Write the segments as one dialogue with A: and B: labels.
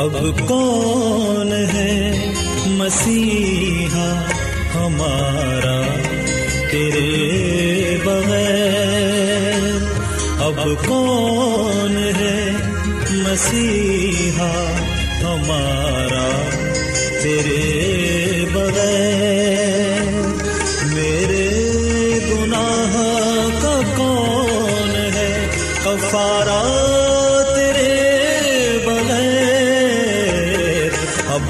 A: اب کون ہے مسیحا ہمارا تیرے بغیر؟ اب کون ہے مسیحا ہمارا تیرے بغیر؟ میرے گناہ کا کون ہے؟ کفارہ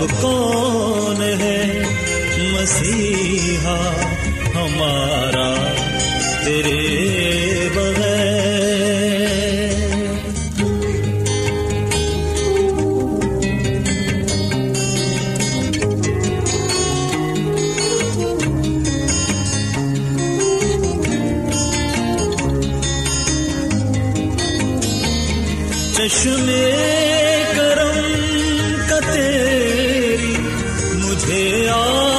A: اب کون ہے مسیحا ہمارا تیرے بغیر چشم مجھے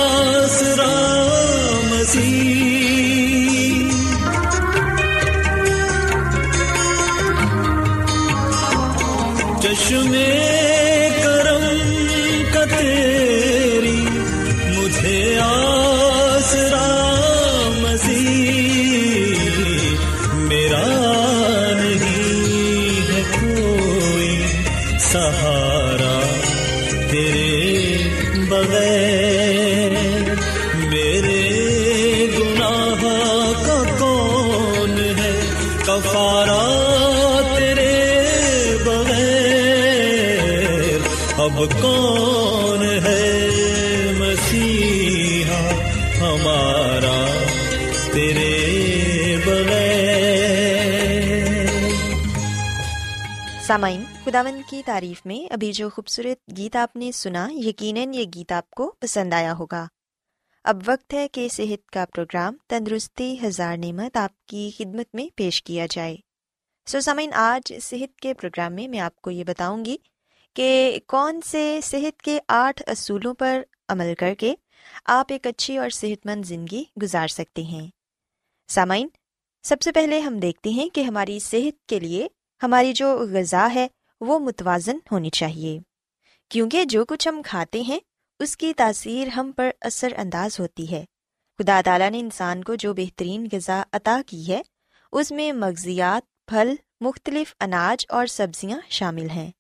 A: ہمارا تیرے
B: سامعین خداون کی تعریف میں ابھی جو خوبصورت گیت آپ نے سنا، یقیناً یہ گیت آپ کو پسند آیا ہوگا۔ اب وقت ہے کہ صحت کا پروگرام تندرستی ہزار نعمت آپ کی خدمت میں پیش کیا جائے۔ سو سامعین، آج صحت کے پروگرام میں میں آپ کو یہ بتاؤں گی کہ کون سے صحت کے آٹھ اصولوں پر عمل کر کے آپ ایک اچھی اور صحت مند زندگی گزار سکتے ہیں۔ سامعین، سب سے پہلے ہم دیکھتے ہیں کہ ہماری صحت کے لیے ہماری جو غذا ہے وہ متوازن ہونی چاہیے۔ کیونکہ جو کچھ ہم کھاتے ہیں، اس کی تاثیر ہم پر اثر انداز ہوتی ہے۔ خدا تعالیٰ نے انسان کو جو بہترین غذا عطا کی ہے، اس میں مغزیات، پھل، مختلف اناج اور سبزیاں شامل ہیں۔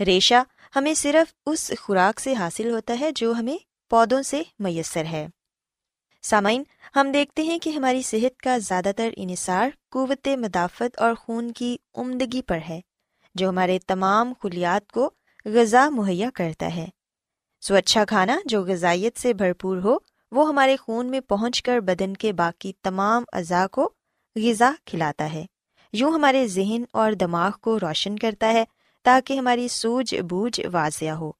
B: ریشہ ہمیں صرف اس خوراک سے حاصل ہوتا ہے جو ہمیں پودوں سے میسر ہے۔ سامعین، ہم دیکھتے ہیں کہ ہماری صحت کا زیادہ تر انحصار قوت مدافعت اور خون کی عمدگی پر ہے، جو ہمارے تمام خلیات کو غذا مہیا کرتا ہے۔ سو اچھا کھانا جو غذائیت سے بھرپور ہو، وہ ہمارے خون میں پہنچ کر بدن کے باقی تمام اعضاء کو غذا کھلاتا ہے۔ یوں ہمارے ذہن اور دماغ کو روشن کرتا ہے تاکہ ہماری سوجھ بوجھ واضح ہو۔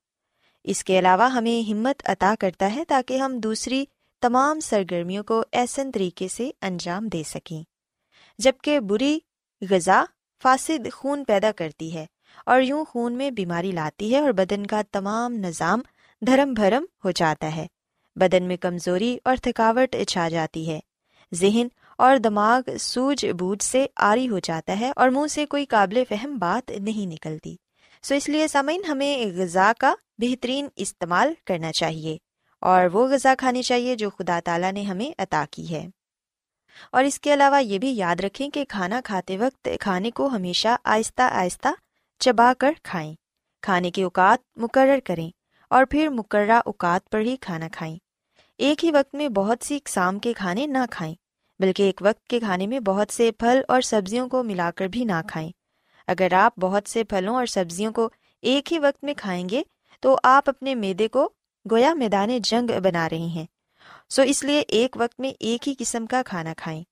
B: اس کے علاوہ ہمیں ہمت عطا کرتا ہے تاکہ ہم دوسری تمام سرگرمیوں کو ایسن طریقے سے انجام دے سکیں۔ جبکہ بری غذا فاسد خون پیدا کرتی ہے اور یوں خون میں بیماری لاتی ہے اور بدن کا تمام نظام دھرم بھرم ہو جاتا ہے۔ بدن میں کمزوری اور تھکاوٹ چھا جاتی ہے۔ ذہن اور دماغ سوجھ بوجھ سے آری ہو جاتا ہے اور منہ سے کوئی قابل فہم بات نہیں نکلتی۔ سو اس لیے سامعین ہمیں غذا کا بہترین استعمال کرنا چاہیے اور وہ غذا کھانی چاہیے جو خدا تعالیٰ نے ہمیں عطا کی ہے۔ اور اس کے علاوہ یہ بھی یاد رکھیں کہ کھانا کھاتے وقت کھانے کو ہمیشہ آہستہ آہستہ چبا کر کھائیں۔ کھانے کے اوقات مقرر کریں اور پھر مقررہ اوقات پر ہی کھانا کھائیں۔ ایک ہی وقت میں بہت سی اقسام کے کھانے نہ کھائیں، بلکہ ایک وقت کے کھانے میں بہت سے پھل اور سبزیوں کو ملا کر بھی نہ کھائیں۔ اگر آپ بہت سے پھلوں اور سبزیوں کو ایک ہی وقت میں کھائیں گے، تو آپ اپنے میدے کو گویا میدان جنگ بنا رہے ہیں۔ سو اس لیے ایک وقت میں ایک ہی قسم کا کھانا کھائیں۔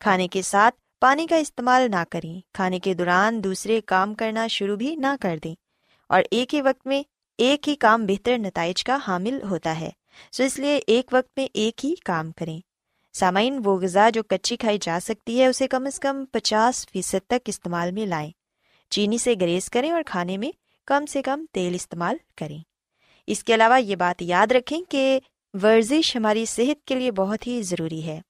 B: کھانے کے ساتھ پانی کا استعمال نہ کریں۔ کھانے کے دوران دوسرے کام کرنا شروع بھی نہ کر دیں۔ اور ایک ہی وقت میں ایک ہی کام بہتر نتائج کا حامل ہوتا ہے۔ سو اس لیے ایک وقت میں ایک ہی کام کریں۔ سامعین، وہ غذا جو کچی کھائی جا سکتی ہے، اسے کم از کم پچاس فیصد تک استعمال میں لائیں۔ چینی سے گریز کریں اور کھانے میں کم سے کم تیل استعمال کریں۔ اس کے علاوہ یہ بات یاد رکھیں کہ ورزش ہماری صحت کے لیے بہت ہی ضروری ہے۔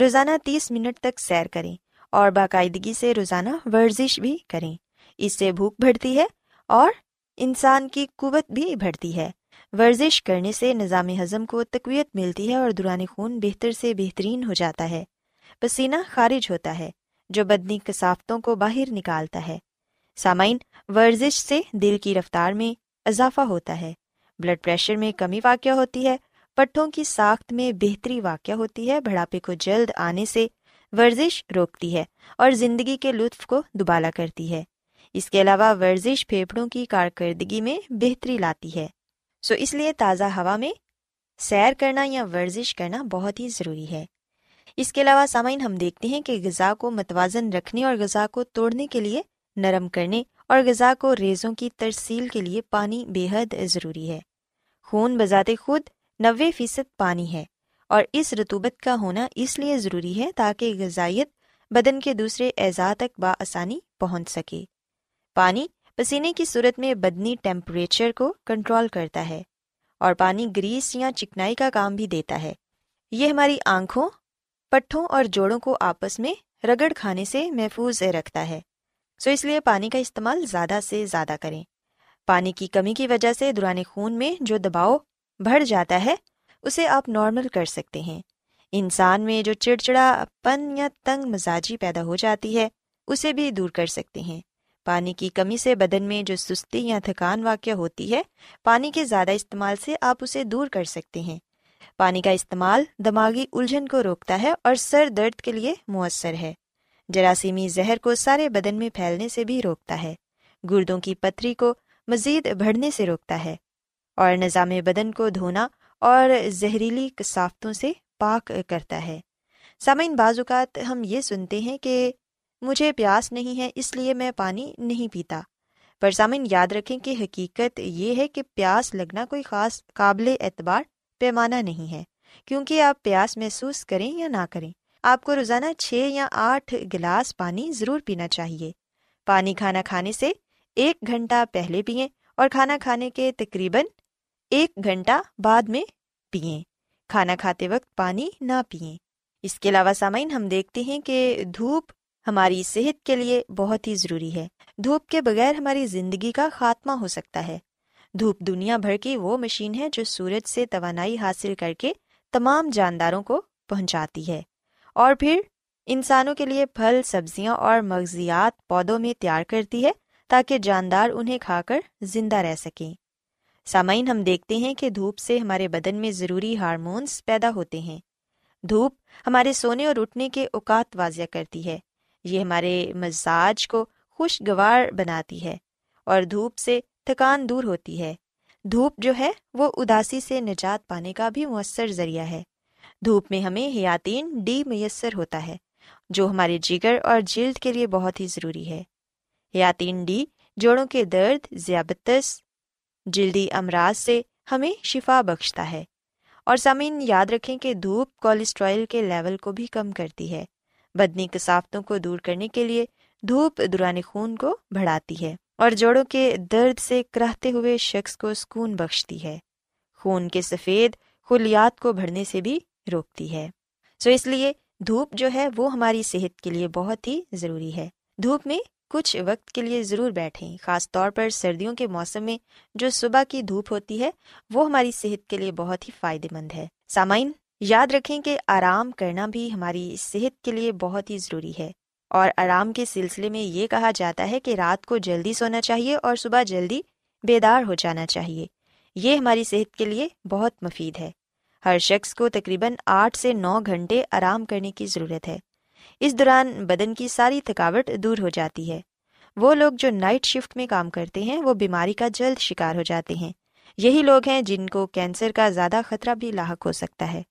B: روزانہ تیس منٹ تک سیر کریں اور باقاعدگی سے روزانہ ورزش بھی کریں۔ اس سے بھوک بڑھتی ہے اور انسان کی قوت بھی بڑھتی ہے۔ ورزش کرنے سے نظام ہضم کو تقویت ملتی ہے اور دوران خون بہتر سے بہترین ہو جاتا ہے۔ پسینہ خارج ہوتا ہے، جو بدنی کثافتوں کو باہر نکالتا ہے۔ سامعین، ورزش سے دل کی رفتار میں اضافہ ہوتا ہے۔ بلڈ پریشر میں کمی واقع ہوتی ہے، پٹھوں کی ساخت میں بہتری واقع ہوتی ہے، بڑھاپے کو جلد آنے سے ورزش روکتی ہے اور زندگی کے لطف کو دوبالا کرتی ہے۔ اس کے علاوہ ورزش پھیپھڑوں کی کارکردگی میں بہتری لاتی ہے۔ سو اس لیے تازہ ہوا میں سیر کرنا یا ورزش کرنا بہت ہی ضروری ہے۔ اس کے علاوہ سامعین ہم دیکھتے ہیں کہ غذا کو متوازن رکھنے اور غذا کو توڑنے کے لیے نرم کرنے اور غذا کو ریزوں کی ترسیل کے لیے پانی بے حد ضروری ہے۔ خون بذات خود نوے فیصد پانی ہے اور اس رتوبت کا ہونا اس لیے ضروری ہے تاکہ غذائیت بدن کے دوسرے اعضاء تک بآسانی پہنچ سکے۔ پانی پسینے کی صورت میں بدنی ٹیمپریچر کو کنٹرول کرتا ہے اور پانی گریس یا چکنائی کا کام بھی دیتا ہے۔ یہ ہماری آنکھوں، پٹھوں اور جوڑوں کو آپس میں رگڑ کھانے سے محفوظ رکھتا ہے۔ سو اس لیے پانی کا استعمال زیادہ سے زیادہ کریں۔ پانی کی کمی کی وجہ سے دوران خون میں جو دباؤ بڑھ جاتا ہے، اسے آپ نارمل کر سکتے ہیں۔ انسان میں جو چڑچڑا پن یا تنگ مزاجی پیدا ہو جاتی ہے، اسے بھی دور کر سکتے ہیں۔ پانی کی کمی سے بدن میں جو سستی یا تھکان واقع ہوتی ہے، پانی کے زیادہ استعمال سے آپ اسے دور کر سکتے ہیں۔ پانی کا استعمال دماغی الجھن کو روکتا ہے اور سر درد کے لیے مؤثر ہے۔ جراثیمی زہر کو سارے بدن میں پھیلنے سے بھی روکتا ہے۔ گردوں کی پتھری کو مزید بڑھنے سے روکتا ہے۔ اور نظام بدن کو دھونا اور زہریلی کثافتوں سے پاک کرتا ہے۔ سامعین، بعض اوقات ہم یہ سنتے ہیں کہ مجھے پیاس نہیں ہے، اس لیے میں پانی نہیں پیتا۔ پر سامعین یاد رکھیں کہ حقیقت یہ ہے کہ پیاس لگنا کوئی خاص قابل اعتبار پیمانہ نہیں ہے۔ کیونکہ آپ پیاس محسوس کریں یا نہ کریں، آپ کو روزانہ چھ یا آٹھ گلاس پانی ضرور پینا چاہیے۔ پانی کھانا کھانے سے ایک گھنٹہ پہلے پئیں اور کھانا کھانے کے تقریباً ایک گھنٹہ بعد میں پئیں کھانا کھاتے وقت پانی نہ پئیں اس کے علاوہ سامعین ہم دیکھتے ہیں کہ دھوپ ہماری صحت کے لیے بہت ہی ضروری ہے۔ دھوپ کے بغیر ہماری زندگی کا خاتمہ ہو سکتا ہے۔ دھوپ دنیا بھر کی وہ مشین ہے جو سورج سے توانائی حاصل کر کے تمام جانداروں کو پہنچاتی ہے۔ اور پھر انسانوں کے لیے پھل، سبزیاں اور مغزیات پودوں میں تیار کرتی ہے تاکہ جاندار انہیں کھا کر زندہ رہ سکیں۔ سامعین، ہم دیکھتے ہیں کہ دھوپ سے ہمارے بدن میں ضروری ہارمونس پیدا ہوتے ہیں۔ دھوپ ہمارے سونے اور اٹھنے کے اوقات واضح کرتی ہے۔ یہ ہمارے مزاج کو خوشگوار بناتی ہے اور دھوپ سے تھکان دور ہوتی ہے۔ دھوپ جو ہے وہ اداسی سے نجات پانے کا بھی مؤثر ذریعہ ہے۔ دھوپ میں ہمیں حیاتین ڈی میسر ہوتا ہے، جو ہمارے جگر اور جلد کے لیے بہت ہی ضروری ہے۔ یاتین ڈی جوڑوں کے درد ذیابتس جلدی امراض سے ہمیں شفا بخشتا ہے۔ اور سامعین، یاد رکھیں کہ دھوپ کولیسٹرائل کے لیول کو بھی کم کرتی ہے۔ بدنی کسافتوں کو دور کرنے کے لیے دھوپ دوران خون کو بڑھاتی ہے اور جوڑوں کے درد سے کراہتے ہوئے شخص کو سکون بخشتی ہے۔ خون کے سفید خلیات کو بڑھنے سے بھی روکتی ہے۔ سو اس لیے دھوپ جو ہے وہ ہماری صحت کے لیے بہت ہی ضروری ہے۔ دھوپ میں کچھ وقت کے لیے ضرور بیٹھیں، خاص طور پر سردیوں کے موسم میں جو صبح کی دھوپ ہوتی ہے وہ ہماری صحت کے لیے بہت ہی فائدے مند ہے۔ سامعین یاد رکھیں کہ آرام کرنا بھی ہماری صحت کے لیے بہت ہی ضروری ہے۔ اور آرام کے سلسلے میں یہ کہا جاتا ہے کہ رات کو جلدی سونا چاہیے اور صبح جلدی بیدار ہو جانا چاہیے۔ یہ ہماری صحت کے لیے بہت مفید ہے۔ ہر شخص کو تقریباً آٹھ سے نو گھنٹے آرام کرنے کی ضرورت ہے۔ اس دوران بدن کی ساری تھکاوٹ دور ہو جاتی ہے۔ وہ لوگ جو نائٹ شفٹ میں کام کرتے ہیں، وہ بیماری کا جلد شکار ہو جاتے ہیں۔ یہی لوگ ہیں جن کو کینسر کا زیادہ خطرہ بھی لاحق ہو سکتا ہے۔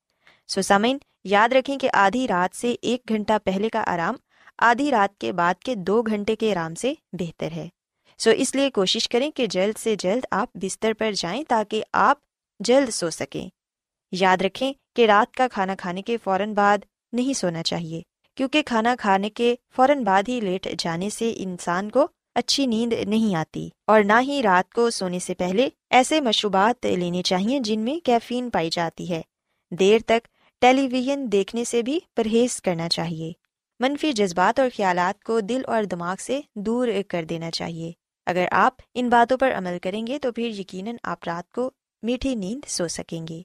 B: سو سمین یاد رکھیں کہ آدھی رات سے ایک گھنٹہ پہلے کا آرام آدھی رات کے بعد کے دو گھنٹے کے آرام سے بہتر ہے۔ سو اس لیے کوشش کریں کہ جلد سے جلد آپ بستر پر جائیں تاکہ آپ جلد سو سکیں۔ یاد رکھیں کہ رات کا کھانا کھانے کے فوراً بعد نہیں سونا چاہیے، کیونکہ کھانا کھانے کے فوراً بعد ہی لیٹ جانے سے انسان کو اچھی نیند نہیں آتی اور نہ ہی رات کو سونے سے پہلے ایسے مشروبات لینے چاہیے جن میں کیفین پائی جاتی ہے۔ دیر تک ٹیلی ویژن دیکھنے سے بھی پرہیز کرنا چاہیے۔ منفی جذبات اور خیالات کو دل اور دماغ سے دور کر دینا چاہیے۔ اگر آپ ان باتوں پر عمل کریں گے تو پھر یقیناً آپ رات کو میٹھی نیند سو سکیں گے۔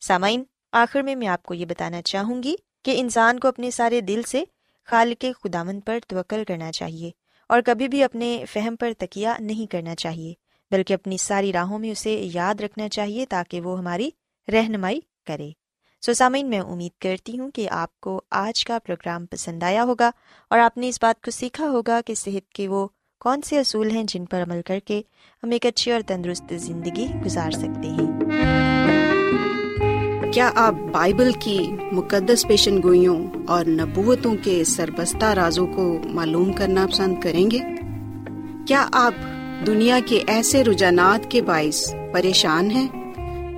B: سامعین، آخر میں میں آپ کو یہ بتانا چاہوں گی کہ انسان کو اپنے سارے دل سے خالق خدامن پر توکل کرنا چاہیے اور کبھی بھی اپنے فہم پر تکیہ نہیں کرنا چاہیے، بلکہ اپنی ساری راہوں میں اسے یاد رکھنا چاہیے تاکہ وہ ہماری رہنمائی کرے۔ سو سامعین، میں امید کرتی ہوں کہ آپ کو آج کا پروگرام پسند آیا ہوگا اور آپ نے اس بات کو سیکھا ہوگا کہ صحت کے وہ کون سے اصول ہیں جن پر عمل کر کے ہم ایک اچھی اور تندرست زندگی گزار سکتے ہیں۔
C: کیا آپ بائبل کی مقدس پیشن گوئیوں اور نبوتوں کے سربستہ رازوں کو معلوم کرنا پسند کریں گے؟ کیا آپ دنیا کے ایسے رجحانات کے باعث پریشان ہیں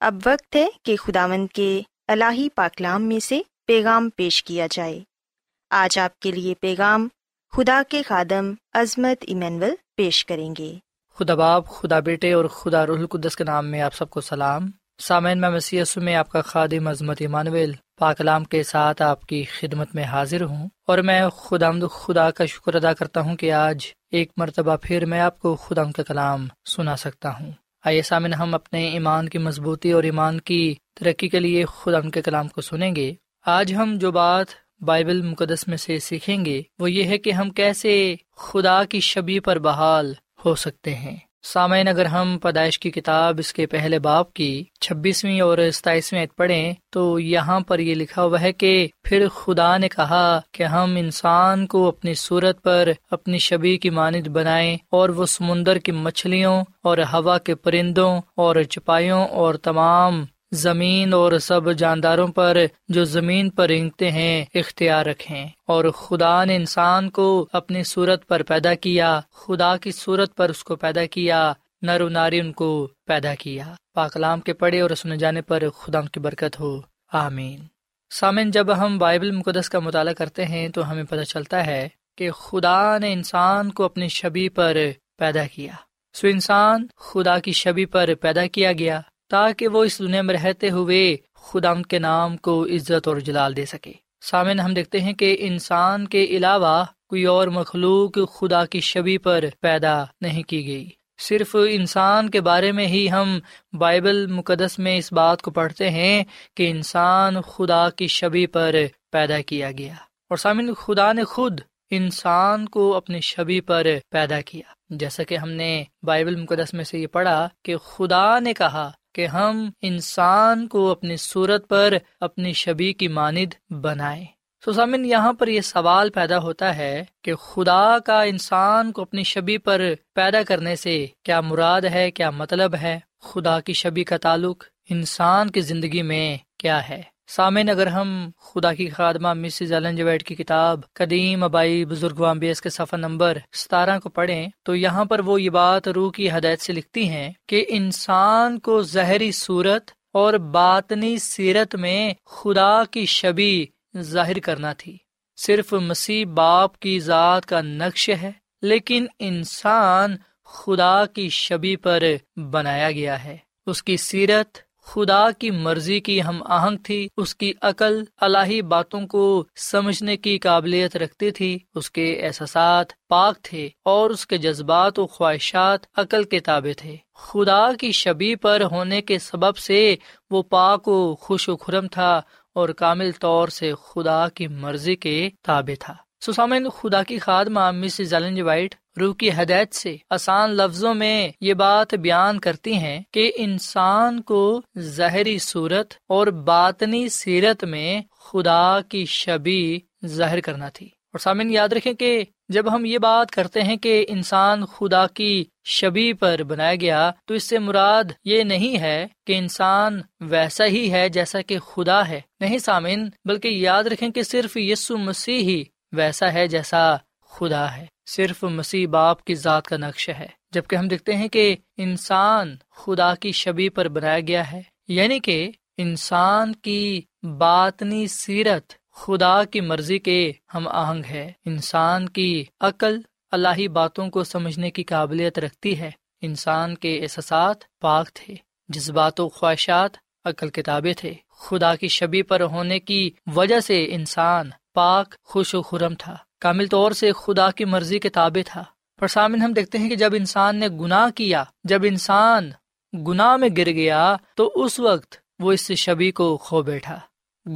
B: اب وقت ہے کہ خداوند کے الہی پاکلام میں سے پیغام پیش کیا جائے۔ آج آپ کے لیے پیغام خدا کے خادم عظمت ایمینول پیش کریں گے۔
D: خدا باپ، خدا بیٹے اور خدا رح القدس کے نام میں آپ سب کو سلام۔ سامعین، میں مسی میں آپ کا خادم عظمت ایمانویل پاکلام کے ساتھ آپ کی خدمت میں حاضر ہوں۔ اور میں خدا خدا کا شکر ادا کرتا ہوں کہ آج ایک مرتبہ پھر میں آپ کو خدا کا کلام سنا سکتا ہوں۔ آئیے سامن ہم اپنے ایمان کی مضبوطی اور ایمان کی ترقی کے لیے خدا ان کے کلام کو سنیں گے۔ آج ہم جو بات بائبل مقدس میں سے سیکھیں گے، وہ یہ ہے کہ ہم کیسے خدا کی شبی پر بحال ہو سکتے ہیں۔ سامعین، اگر ہم پیدائش کی کتاب اس کے پہلے باپ کی چھبیسویں اور ستائیسویں پڑھیں، تو یہاں پر یہ لکھا ہوا ہے کہ پھر خدا نے کہا کہ ہم انسان کو اپنی صورت پر اپنی شبی کی مانند بنائیں اور وہ سمندر کی مچھلیوں اور ہوا کے پرندوں اور چپائیوں اور تمام زمین اور سب جانداروں پر جو زمین پر رینگتے ہیں، اختیار رکھیں۔ اور خدا نے انسان کو اپنی صورت پر پیدا کیا، خدا کی صورت پر اس کو پیدا کیا، نر و ناری ان کو پیدا کیا۔ پاکلام کے پڑھے اور سنے جانے پر خدا کی برکت ہو۔ آمین۔ سامن جب ہم بائبل مقدس کا مطالعہ کرتے ہیں تو ہمیں پتہ چلتا ہے کہ خدا نے انسان کو اپنی شبی پر پیدا کیا۔ سو انسان خدا کی شبی پر پیدا کیا گیا۔ تاکہ وہ اس دنیا میں رہتے ہوئے خدا کے نام کو عزت اور جلال دے سکے۔ سامن ہم دیکھتے ہیں کہ انسان کے علاوہ کوئی اور مخلوق خدا کی شبی پر پیدا نہیں کی گئی۔ صرف انسان کے بارے میں ہی ہم بائبل مقدس میں اس بات کو پڑھتے ہیں کہ انسان خدا کی شبی پر پیدا کیا گیا۔ اور سامن خدا نے خود انسان کو اپنی شبی پر پیدا کیا۔ جیسا کہ ہم نے بائبل مقدس میں سے یہ پڑھا کہ خدا نے کہا کہ ہم انسان کو اپنی صورت پر اپنی شبی کی ماند بنائے سو سامن، یہاں پر یہ سوال پیدا ہوتا ہے کہ خدا کا انسان کو اپنی شبی پر پیدا کرنے سے کیا مراد ہے، کیا مطلب ہے؟ خدا کی شبی کا تعلق انسان کی زندگی میں کیا ہے؟ سامعین، اگر ہم خدا کی خادمہ مسز ایلن جویٹ کی کتاب قدیم ابائی بزرگ وامبیس کے صفحہ نمبر ستارہ کو پڑھیں، تو یہاں پر وہ یہ بات روح کی ہدایت سے لکھتی ہیں کہ انسان کو زہری صورت اور باطنی سیرت میں خدا کی شبی ظاہر کرنا تھی۔ صرف مسیح باپ کی ذات کا نقش ہے، لیکن انسان خدا کی شبی پر بنایا گیا ہے۔ اس کی سیرت خدا کی مرضی کی ہم آہنگ تھی، اس کی عقل الہی باتوں کو سمجھنے کی قابلیت رکھتی تھی، اس کے احساسات پاک تھے اور اس کے جذبات و خواہشات عقل کے تابع تھے۔ خدا کی شبی پر ہونے کے سبب سے وہ پاک و خوش و خرم تھا اور کامل طور سے خدا کی مرضی کے تابع تھا۔ سسامن خدا کی خادمہ مسز ایلن وائٹ روح کی ہدایت سے آسان لفظوں میں یہ بات بیان کرتی ہیں کہ انسان کو زہری صورت اور باطنی سیرت میں خدا کی شبی ظاہر کرنا تھی۔ اور سامن یاد رکھیں کہ جب ہم یہ بات کرتے ہیں کہ انسان خدا کی شبی پر بنایا گیا، تو اس سے مراد یہ نہیں ہے کہ انسان ویسا ہی ہے جیسا کہ خدا ہے۔ نہیں سامن، بلکہ یاد رکھیں کہ صرف یسو مسیح ہی ویسا ہے جیسا خدا ہے۔ صرف مسیح باپ کی ذات کا نقش ہے۔ جبکہ ہم دیکھتے ہیں کہ انسان خدا کی شبی پر بنایا گیا ہے۔ یعنی کہ انسان کی باطنی سیرت خدا کی مرضی کے ہم آہنگ ہے۔ انسان کی عقل اللہ باتوں کو سمجھنے کی قابلیت رکھتی ہے۔ انسان کے احساسات پاک تھے۔ جذبات و خواہشات عقل کتابیں تھے۔ خدا کی شبی پر ہونے کی وجہ سے انسان پاک، خوش و خرم تھا۔ کامل طور سے خدا کی مرضی کے تابع تھا۔ پر سامن ہم دیکھتے ہیں کہ جب انسان نے گناہ کیا، جب انسان گناہ میں گر گیا، تو اس وقت وہ اس شبی کو کھو بیٹھا۔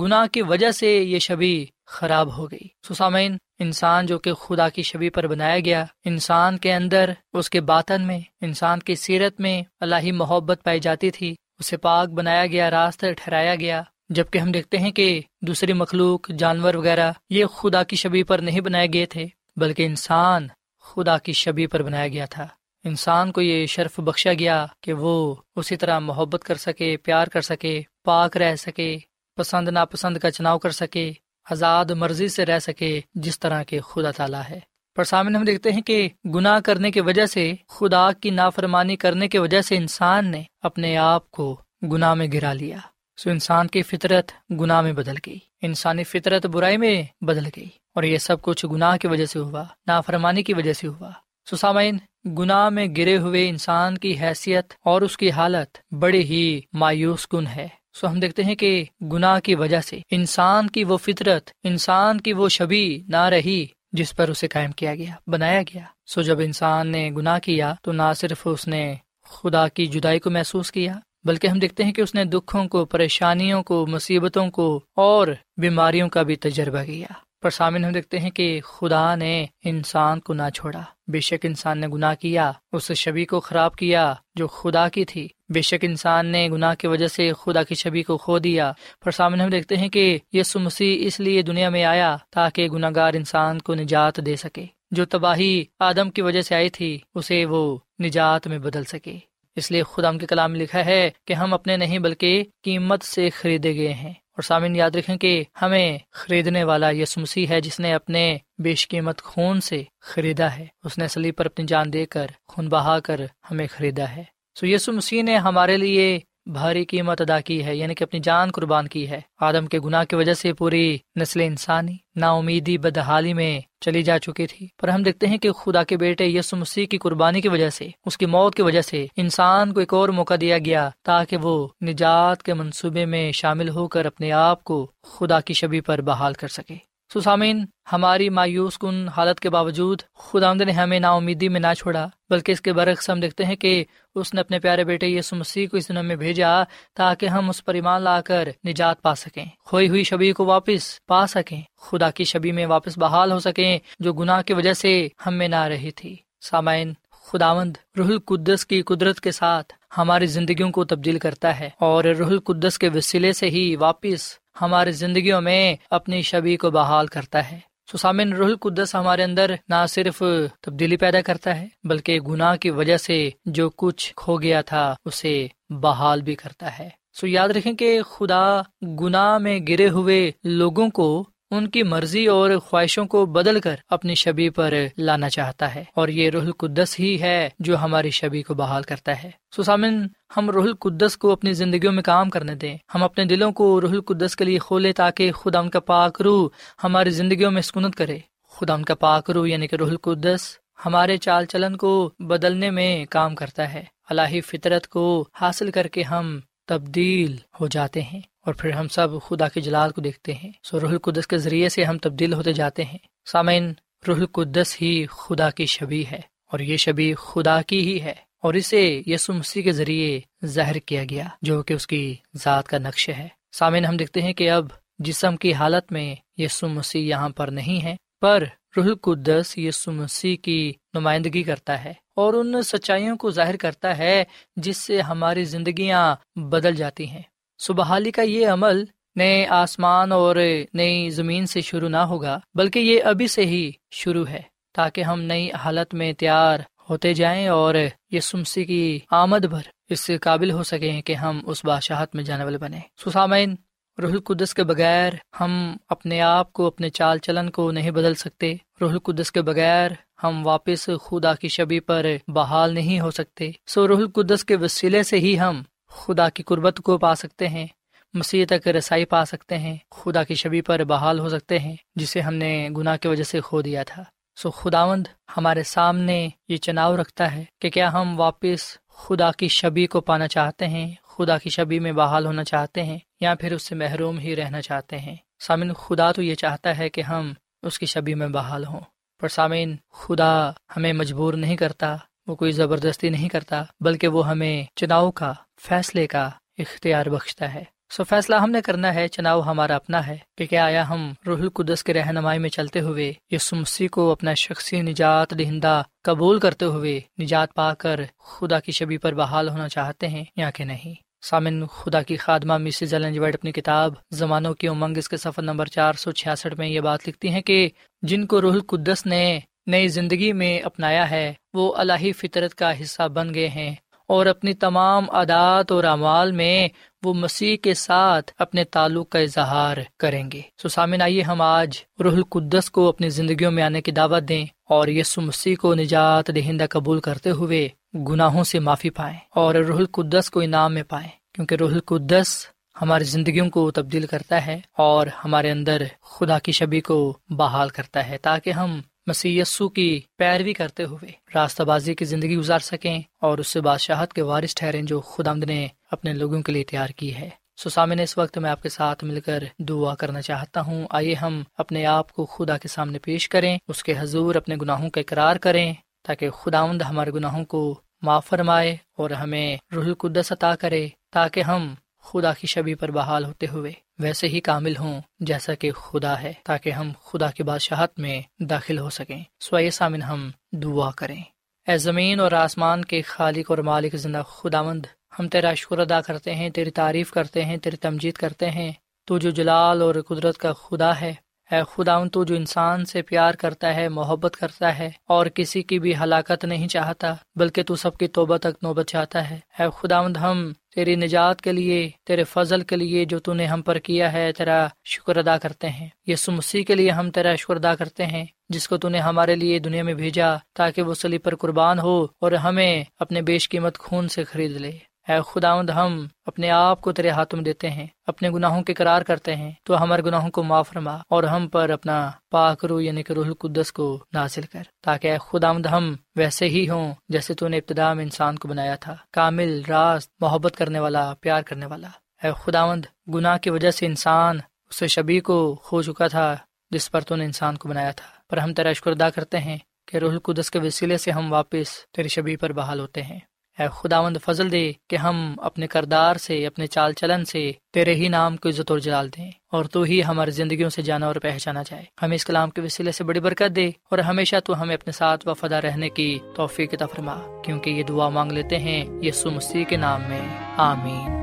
D: گناہ کی وجہ سے یہ شبی خراب ہو گئی۔ سسامین انسان جو کہ خدا کی شبی پر بنایا گیا، انسان کے اندر، اس کے باطن میں، انسان کی سیرت میں، اللہ محبت پائی جاتی تھی، اسے پاک بنایا گیا، راستہ ٹھہرایا گیا۔ جبکہ ہم دیکھتے ہیں کہ دوسری مخلوق، جانور وغیرہ یہ خدا کی شبی پر نہیں بنائے گئے تھے، بلکہ انسان خدا کی شبی پر بنایا گیا تھا۔ انسان کو یہ شرف بخشا گیا کہ وہ اسی طرح محبت کر سکے، پیار کر سکے، پاک رہ سکے، پسند ناپسند کا چناؤ کر سکے، آزاد مرضی سے رہ سکے، جس طرح کے خدا تعالیٰ ہے۔ پر سامنے ہم دیکھتے ہیں کہ گناہ کرنے کی وجہ سے، خدا کی نافرمانی کرنے کی وجہ سے انسان نے اپنے آپ کو گناہ میں گرا لیا۔ سو انسان کی فطرت گناہ میں بدل گئی۔ انسانی فطرت برائی میں بدل گئی اور یہ سب کچھ گناہ کی وجہ سے ہوا، نافرمانی کی وجہ سے ہوا۔ سو سامعین، گناہ میں گرے ہوئے انسان کی حیثیت اور اس کی حالت بڑی ہی مایوس کن ہے۔ سو ہم دیکھتے ہیں کہ گناہ کی وجہ سے انسان کی وہ فطرت، انسان کی وہ شبی نہ رہی جس پر اسے قائم کیا گیا، بنایا گیا۔ سو جب انسان نے گناہ کیا تو نہ صرف اس نے خدا کی جدائی کو محسوس کیا بلکہ ہم دیکھتے ہیں کہ اس نے دکھوں کو، پریشانیوں کو، مصیبتوں کو اور بیماریوں کا بھی تجربہ کیا۔ پر سامن ہم دیکھتے ہیں کہ خدا نے انسان کو نہ چھوڑا۔ بے شک انسان نے گناہ کیا، اس شبی کو خراب کیا جو خدا کی تھی۔ بے شک انسان نے گناہ کی وجہ سے خدا کی چھبی کو کھو دیا۔ پر سامنے ہم دیکھتے ہیں کہ یسو مسیح اس لیے دنیا میں آیا تاکہ گناہ گار انسان کو نجات دے سکے۔ جو تباہی آدم کی وجہ سے آئی تھی، اسے وہ نجات میں بدل سکے۔ اس لیے خدا ہم کے کلام لکھا ہے کہ ہم اپنے نہیں بلکہ قیمت سے خریدے گئے ہیں۔ اور سامعین، یاد رکھیں کہ ہمیں خریدنے والا یس مسیح ہے جس نے اپنے بیش قیمت خون سے خریدا ہے۔ اس نے سلیب پر اپنی جان دے کر، خون بہا کر ہمیں خریدا ہے۔ سو یسو مسیح نے ہمارے لیے بھاری قیمت ادا کی ہے یعنی کہ اپنی جان قربان کی ہے۔ آدم کے گناہ کی وجہ سے پوری نسل انسانی نا امیدی بدحالی میں چلی جا چکی تھی۔ پر ہم دیکھتے ہیں کہ خدا کے بیٹے یسو مسیح کی قربانی کی وجہ سے، اس کی موت کی وجہ سے انسان کو ایک اور موقع دیا گیا تاکہ وہ نجات کے منصوبے میں شامل ہو کر اپنے آپ کو خدا کی شبی پر بحال کر سکے۔ سسامین، ہماری مایوس کن حالت کے باوجود خدا نے ہمیں نا امیدی میں نہ چھوڑا، بلکہ اس کے برعکس ہم دیکھتے ہیں کہ اس نے اپنے پیارے بیٹے یسو مسیح کو اس دنوں میں بھیجا تاکہ ہم اس پر ایمان لا کر نجات پا سکیں، کھوئی ہوئی شبی کو واپس پا سکیں، خدا کی شبی میں واپس بحال ہو سکیں جو گناہ کی وجہ سے ہم میں نہ رہی تھی۔ سامعین، خداوند روح القدس کی قدرت کے ساتھ ہماری زندگیوں کو تبدیل کرتا ہے اور روح القدس کے وسیلے سے ہی واپس ہماری زندگیوں میں اپنی شبی کو بحال کرتا ہے۔ سسامن روح القدس ہمارے اندر نہ صرف تبدیلی پیدا کرتا ہے، بلکہ گناہ کی وجہ سے جو کچھ کھو گیا تھا، اسے بحال بھی کرتا ہے۔ سو یاد رکھیں کہ خدا گناہ میں گرے ہوئے لوگوں کو ان کی مرضی اور خواہشوں کو بدل کر اپنی شبی پر لانا چاہتا ہے۔ اور یہ روح القدس ہی ہے جو ہماری شبی کو بحال کرتا ہے۔ سسامن ہم روح القدس کو اپنی زندگیوں میں کام کرنے دیں۔ ہم اپنے دلوں کو روح القدس کے لیے کھولے تاکہ خدا ان کا پاک روح ہماری زندگیوں میں سکونت کرے۔ خدا ان کا پاک روح یعنی کہ روح القدس ہمارے چال چلن کو بدلنے میں کام کرتا ہے۔ الہی فطرت کو حاصل کر کے ہم تبدیل ہو جاتے ہیں اور پھر ہم سب خدا کے جلال کو دیکھتے ہیں۔ سو روح القدس کے ذریعے سے ہم تبدیل ہوتے جاتے ہیں۔ سامعین، روح القدس ہی خدا کی شبی ہے اور یہ شبی خدا کی ہی ہے اور اسے یسو مسیح کے ذریعے ظاہر کیا گیا جو کہ اس کی ذات کا نقش ہے۔ سامعین، ہم دیکھتے ہیں کہ اب جسم کی حالت میں یسو مسیح یہاں پر نہیں ہے پر روح القدس یسو مسیح کی نمائندگی کرتا ہے اور ان سچائیوں کو ظاہر کرتا ہے جس سے ہماری زندگیاں بدل جاتی ہیں۔ سبحالی کا یہ عمل نئے آسمان اور نئی زمین سے شروع نہ ہوگا، بلکہ یہ ابھی سے ہی شروع ہے، تاکہ ہم نئی حالت میں تیار ہوتے جائیں اور یہ سمسی کی آمد بھر اس سے قابل ہو سکیں کہ ہم اس بادشاہت میں جانے والے بنے سسامین روح القدس کے بغیر ہم اپنے آپ کو، اپنے چال چلن کو نہیں بدل سکتے۔ روح القدس کے بغیر ہم واپس خدا کی شبی پر بحال نہیں ہو سکتے۔ سو روح القدس کے وسیلے سے ہی ہم خدا کی قربت کو پا سکتے ہیں۔ مسیح تک رسائی پا سکتے ہیں۔ خدا کی شبی پر بحال ہو سکتے ہیں، جسے ہم نے گناہ کی وجہ سے کھو دیا تھا۔ سو خداوند ہمارے سامنے یہ چناؤ رکھتا ہے کہ کیا ہم واپس خدا کی شبی کو پانا چاہتے ہیں۔ خدا کی شبی میں بحال ہونا چاہتے ہیں یا پھر اس سے محروم ہی رہنا چاہتے ہیں۔ سامعین، خدا تو یہ چاہتا ہے کہ ہم اس کی شبی میں بحال ہوں۔ پر سامعین، خدا ہمیں مجبور نہیں کرتا، وہ کوئی زبردستی نہیں کرتا، بلکہ وہ ہمیں چناؤ کا، فیصلے کا اختیار بخشتا ہے۔ سو فیصلہ ہم نے کرنا ہے، چناؤ ہمارا اپنا ہے کہ کیا آیا ہم روح القدس کے رہنمائی میں چلتے ہوئے یس مسیح کو اپنا شخصی نجات دہندہ قبول کرتے ہوئے نجات پا کر خدا کی شبی پر بحال ہونا چاہتے ہیں یا کہ نہیں؟ سامن خدا کی خادمہ مسز وائٹ اپنی کتاب زمانوں کی امنگ اس کے سفر نمبر چار سو چھیاسٹھ میں یہ بات لکھتی ہیں کہ جن کو روح القدس نے نئی زندگی میں اپنایا ہے، وہ الہی فطرت کا حصہ بن گئے ہیں اور اپنی تمام عادات اور اعمال میں وہ مسیح کے ساتھ اپنے تعلق کا اظہار کریں گے۔ سو سامن آئیے ہم آج روح القدس کو اپنی زندگیوں میں آنے کی دعوت دیں اور یسو مسیح کو نجات دہندہ قبول کرتے ہوئے گناہوں سے معافی پائیں اور روح القدس کو انعام میں پائیں۔ کیونکہ روح القدس ہماری زندگیوں کو تبدیل کرتا ہے اور ہمارے اندر خدا کی شبی کو بحال کرتا ہے تاکہ ہم مسی کی پیروی کرتے ہوئے راستہ بازی کی زندگی گزار سکیں اور اس سے بادشاہت کے وارث ٹھہریں جو خدا نے اپنے لوگوں کے لیے تیار کی ہے۔ سسامن اس وقت میں آپ کے ساتھ مل کر دعا کرنا چاہتا ہوں۔ آئیے ہم اپنے آپ کو خدا کے سامنے پیش کریں، اس کے حضور اپنے گناہوں کا اقرار کریں تاکہ خداوند ہمارے گناہوں کو معاف فرمائے اور ہمیں روح القدس عطا کرے تاکہ ہم خدا کی شبی پر بحال ہوتے ہوئے ویسے ہی کامل ہوں جیسا کہ خدا ہے، تاکہ ہم خدا کی بادشاہت میں داخل ہو سکیں۔ سوائے سامن ہم دعا کریں۔ اے زمین اور آسمان کے خالق اور مالک زندہ خدا مند ہم تیرا شکر ادا کرتے ہیں، تیری تعریف کرتے ہیں، تیری تمجید کرتے ہیں۔ تو جو جلال اور قدرت کا خدا ہے اے خدا تو جو انسان سے پیار کرتا ہے، محبت کرتا ہے اور کسی کی بھی ہلاکت نہیں چاہتا، بلکہ تو سب کی توبہ تک نوبت چاہتا ہے۔ اے خدا ہم تیری نجات کے لیے، تیرے فضل کے لیے جو تو نے ہم پر کیا ہے، تیرا شکر ادا کرتے ہیں۔ یہ مسیح کے لیے ہم تیرا شکر ادا کرتے ہیں، جس کو تو نے ہمارے لیے دنیا میں بھیجا تاکہ وہ سلی پر قربان ہو اور ہمیں اپنے بیش قیمت خون سے خرید لے۔ اے خداوند، ہم اپنے آپ کو تیرے ہاتھوں میں دیتے ہیں، اپنے گناہوں کے قرار کرتے ہیں، تو ہمارے گناہوں کو معاف فرما اور ہم پر اپنا پاک رو یعنی کہ روح القدس کو نازل کر، تاکہ اے خداوند، ہم ویسے ہی ہوں جیسے تو نے ابتدا میں انسان کو بنایا تھا، کامل راست محبت کرنے والا، پیار کرنے والا۔ اے خداوند، گناہ کی وجہ سے انسان اسے شبی کو کھو چکا تھا جس پر تو نے انسان کو بنایا تھا۔ پر ہم تیرا شکر ادا کرتے ہیں کہ روح القدس کے وسیلے سے ہم واپس تیری شبی پر بحال ہوتے ہیں۔ اے خداوند فضل دے کہ ہم اپنے کردار سے، اپنے چال چلن سے تیرے ہی نام کو عزت اور جلال دیں اور تو ہی ہماری زندگیوں سے جانا اور پہچانا جائے۔ ہمیں اس کلام کے وسیلے سے بڑی برکت دے اور ہمیشہ تو ہمیں اپنے ساتھ وفادہ رہنے کی توفیق تفرما کیونکہ یہ دعا مانگ لیتے ہیں یسو مسیح کے نام میں۔ آمین۔